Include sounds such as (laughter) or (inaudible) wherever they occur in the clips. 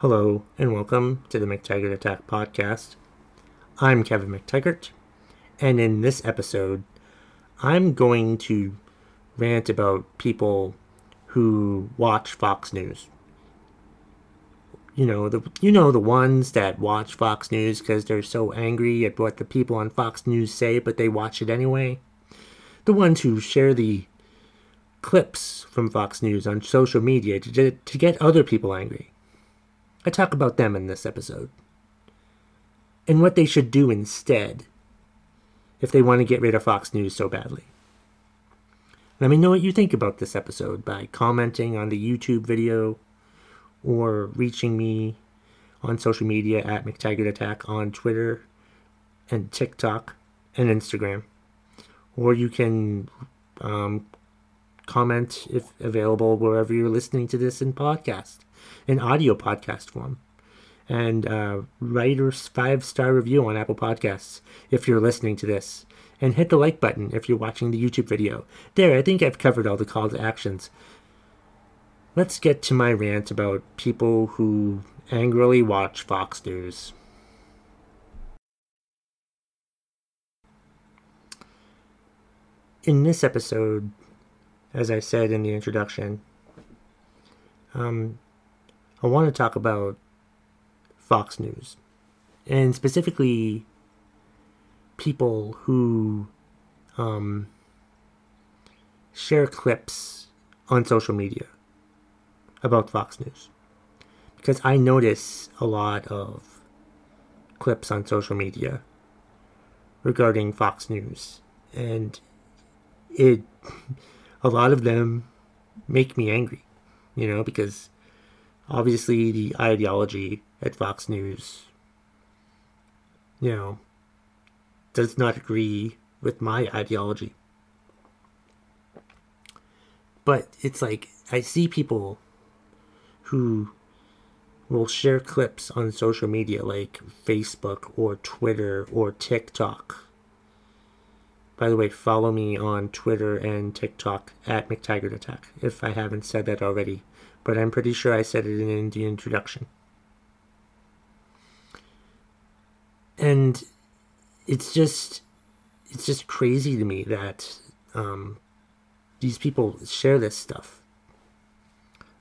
Hello, and welcome to the McTaggart Attack podcast. I'm Kevin McTaggart, and in this episode, I'm going to rant about people who watch Fox News. You know the you know the ones that watch Fox News because they're so angry at what the people on Fox News say, but they watch it anyway. The ones who share the clips from Fox News on social media to, to get other people angry. I talk about them in this episode. And what they should do instead if they want to get rid of Fox News so badly. Let me know what you think about this episode by commenting on the YouTube video or reaching me on social media at McTaggart Attack on Twitter and TikTok and Instagram. Or you can um, comment if available wherever you're listening to this in podcast, in audio podcast form. And uh, write a five star review on Apple Podcasts if you're listening to this. And hit the like button if you're watching the YouTube video. There, I think I've covered all the call to actions. Let's get to my rant about people who angrily watch Fox News. In this episode, as I said in the introduction, um, I want to talk about Fox News, and specifically people who um, share clips on social media about Fox News. Because I notice a lot of clips on social media regarding Fox News, and it (laughs) a lot of them make me angry, you know, because obviously the ideology at Fox News, you know, does not agree with my ideology. But it's like I see people who will share clips on social media like Facebook or Twitter or TikTok by the way, follow me on Twitter and TikTok at McTaggart Attack if I haven't said that already, but I'm pretty sure I said it in the introduction. And it's just it's just crazy to me that um, these people share this stuff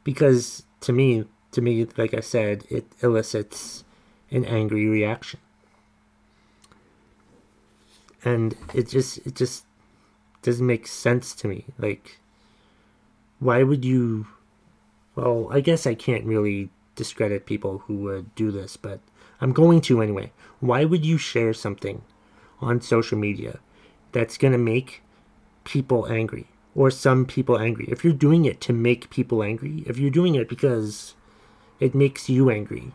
because to me to me like I said it elicits an angry reaction and it just it just doesn't make sense to me. Like why would you well i guess i can't really discredit people who would do this but i'm going to anyway. Why would you share something on social media that's going to make people angry or some people angry? If you're doing it to make people angry if you're doing it because it makes you angry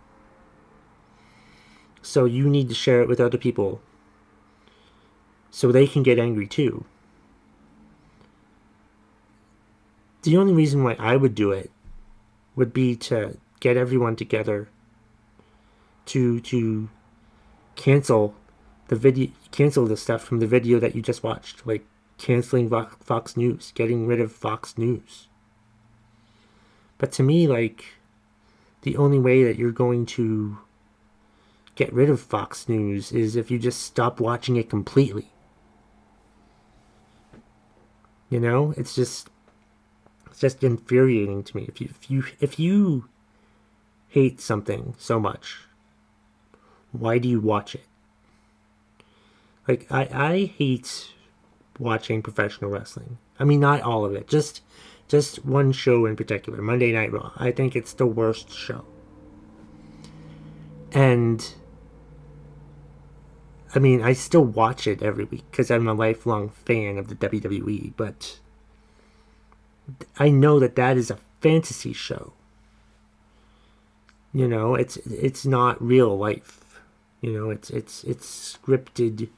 so you need to share it with other people so they can get angry too. The only reason why I would do it would be to get everyone together to to cancel the video cancel the stuff from the video that you just watched like canceling Fox News, getting rid of Fox News. But to me like the only way that you're going to get rid of Fox News is if you just stop watching it completely. You know, it's just it's just infuriating to me. If you if you if you hate something so much, why do you watch it? Like I I hate watching professional wrestling. I mean not all of it. Just just one show in particular, Monday Night Raw. I think it's the worst show. And I mean, I still watch it every week because I'm a lifelong fan of the WWE, but I know that that is a fantasy show. You know, it's it's not real life. You know, it's it's it's scripted.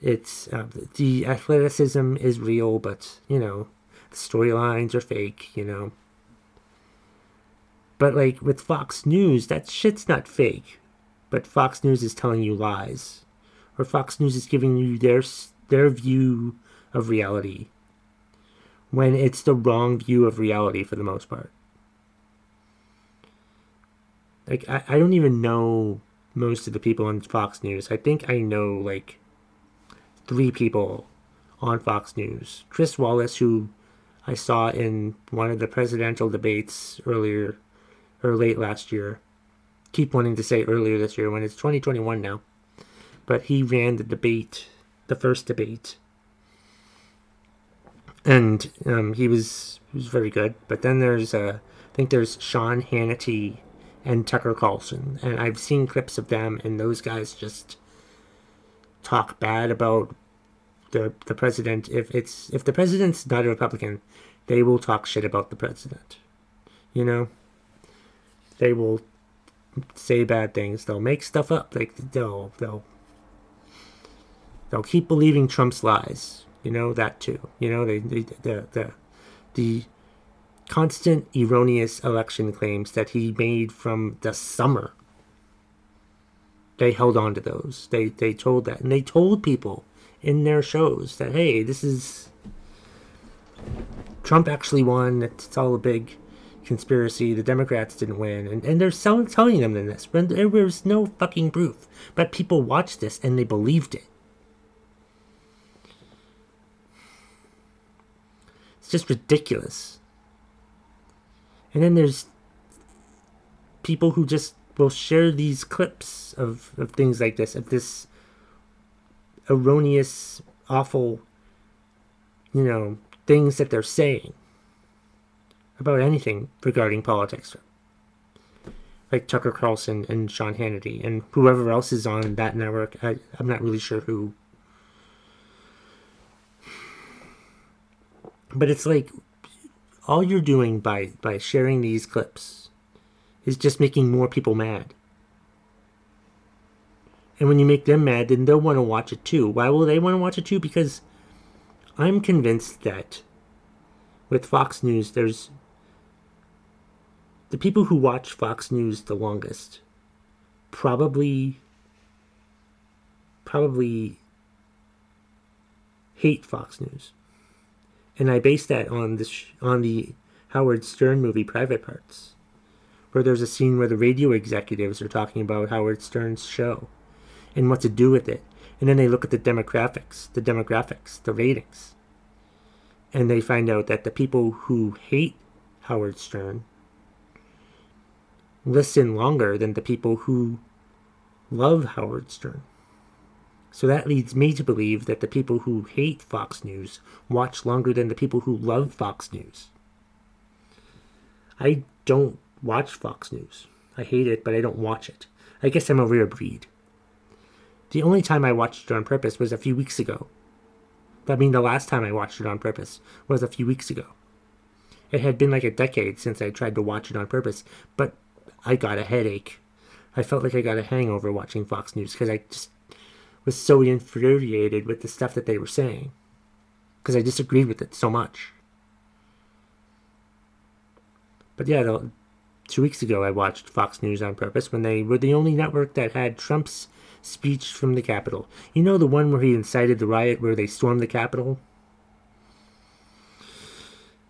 It's uh, the athleticism is real, but you know, the storylines are fake. You know, but like with Fox News, that shit's not fake, but Fox News is telling you lies or Fox News is giving you their their view of reality when it's the wrong view of reality for the most part. like I, I don't even know most of the people on Fox News. I think I know like three people on Fox News. Chris Wallace, who I saw in one of the presidential debates earlier or late last year. Keep wanting to say earlier this year when it's 2021 now. But he ran the debate, the first debate. And um, he was he was very good. But then there's uh, I think there's Sean Hannity and Tucker Carlson, and I've seen clips of them, and those guys just talk bad about the the president. If it's if the president's not a Republican, they will talk shit about the president. You know, they will say bad things. They'll make stuff up. Like they'll they'll they'll keep believing Trump's lies. You know that too. You know they the the the constant erroneous election claims that he made from the summer. They held on to those. They they told that, and they told people in their shows that hey, this is Trump actually won. It's all a big conspiracy. The Democrats didn't win, and and they're telling them this when there was no fucking proof. But people watched this and they believed it. Just ridiculous. And then there's people who just will share these clips of, of things like this, of this erroneous, awful, you know, things that they're saying about anything regarding politics. Like Tucker Carlson and Sean Hannity and whoever else is on that network. I, I'm not really sure who. But it's like all you're doing by by sharing these clips is just making more people mad. And when you make them mad, then they'll want to watch it too. Why will they want to watch it too? Because I'm convinced that with Fox News, there's the people who watch Fox News the longest probably probably hate Fox News and I base that on this on the Howard Stern movie Private Parts, where there's a scene where the radio executives are talking about Howard Stern's show and what to do with it, and then they look at the demographics, the demographics, the ratings, and they find out that the people who hate Howard Stern listen longer than the people who love Howard Stern. So that leads me to believe that the people who hate Fox News watch longer than the people who love Fox News. I don't watch Fox News. I hate it, but I don't watch it. I guess I'm a rare breed. The only time I watched it on purpose was a few weeks ago. I mean, the last time I watched it on purpose was a few weeks ago. It had been like a decade since I tried to watch it on purpose, but I got a headache. I felt like I got a hangover watching Fox News because I just was so infuriated with the stuff that they were saying because I disagreed with it so much. But yeah, two weeks ago I watched Fox News on purpose when they were the only network that had Trump's speech from the Capitol. You know the one where he incited the riot where they stormed the Capitol?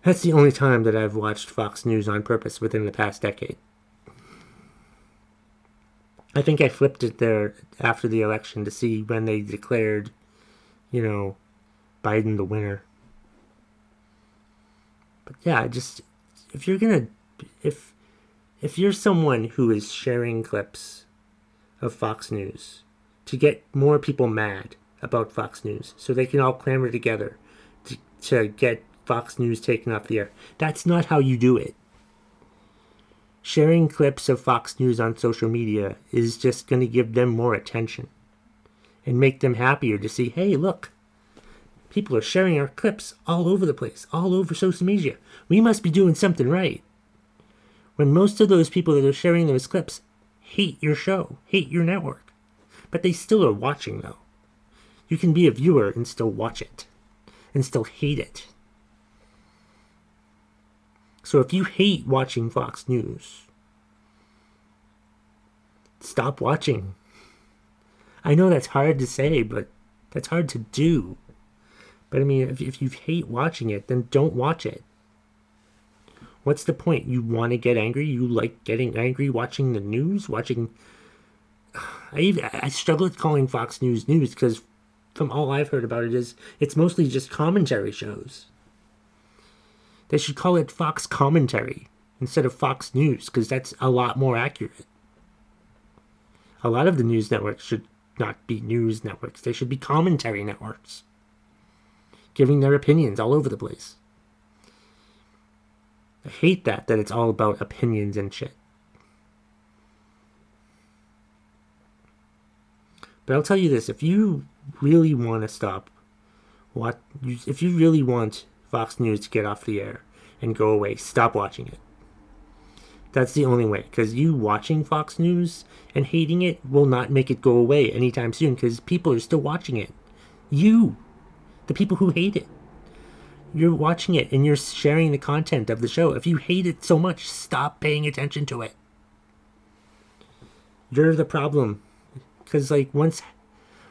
That's the only time that I've watched Fox News on purpose within the past decade. I think I flipped it there after the election to see when they declared, you know, Biden the winner. But yeah, just if you're gonna if if you're someone who is sharing clips of Fox News to get more people mad about Fox News so they can all clamor together to, to get Fox News taken off the air, that's not how you do it sharing clips of Fox News on social media is just going to give them more attention and make them happier to see, hey, look, people are sharing our clips all over the place, all over social media. We must be doing something right. When most of those people that are sharing those clips hate your show, hate your network, but they still are watching though. You can be a viewer and still watch it and still hate it. So if you hate watching Fox News, stop watching. I know that's hard to say, but that's hard to do. But I mean, if, if you hate watching it, then don't watch it. What's the point? You want to get angry? You like getting angry watching the news? Watching. (sighs) I, even, I struggle with calling Fox News news because from all I've heard about it is it's mostly just commentary shows. They should call it Fox Commentary instead of Fox News because that's a lot more accurate. A lot of the news networks should not be news networks, they should be commentary networks, giving their opinions all over the place. I hate that, that it's all about opinions and shit. But I'll tell you this if you really want to stop what if you really want Fox News to get off the air and go away, stop watching it. That's the only way. Because you watching Fox News and hating it will not make it go away anytime soon because people are still watching it. You, the people who hate it. You're watching it and you're sharing the content of the show. If you hate it so much, stop paying attention to it. You're the problem. Because, like, once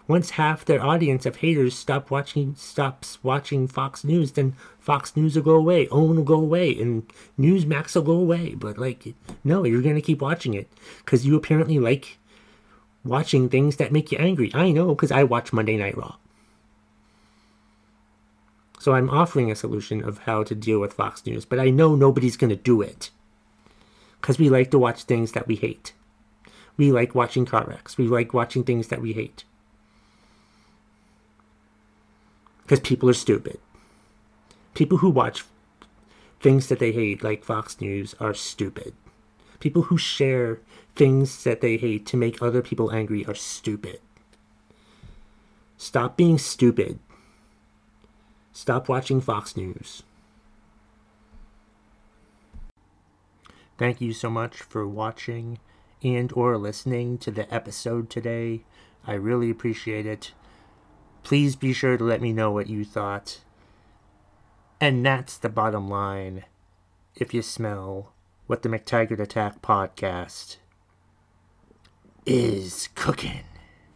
once half their audience of haters stop watching stops watching Fox News, then Fox News will go away, OAN will go away, and Newsmax will go away. But like, no, you're gonna keep watching it because you apparently like watching things that make you angry. I know because I watch Monday Night Raw. So I'm offering a solution of how to deal with Fox News, but I know nobody's gonna do it because we like to watch things that we hate. We like watching car wrecks. We like watching things that we hate. Because people are stupid. People who watch things that they hate, like Fox News, are stupid. People who share things that they hate to make other people angry are stupid. Stop being stupid. Stop watching Fox News. Thank you so much for watching and or listening to the episode today. I really appreciate it. Please be sure to let me know what you thought. And that's the bottom line. If you smell what the McTaggart Attack podcast is cooking.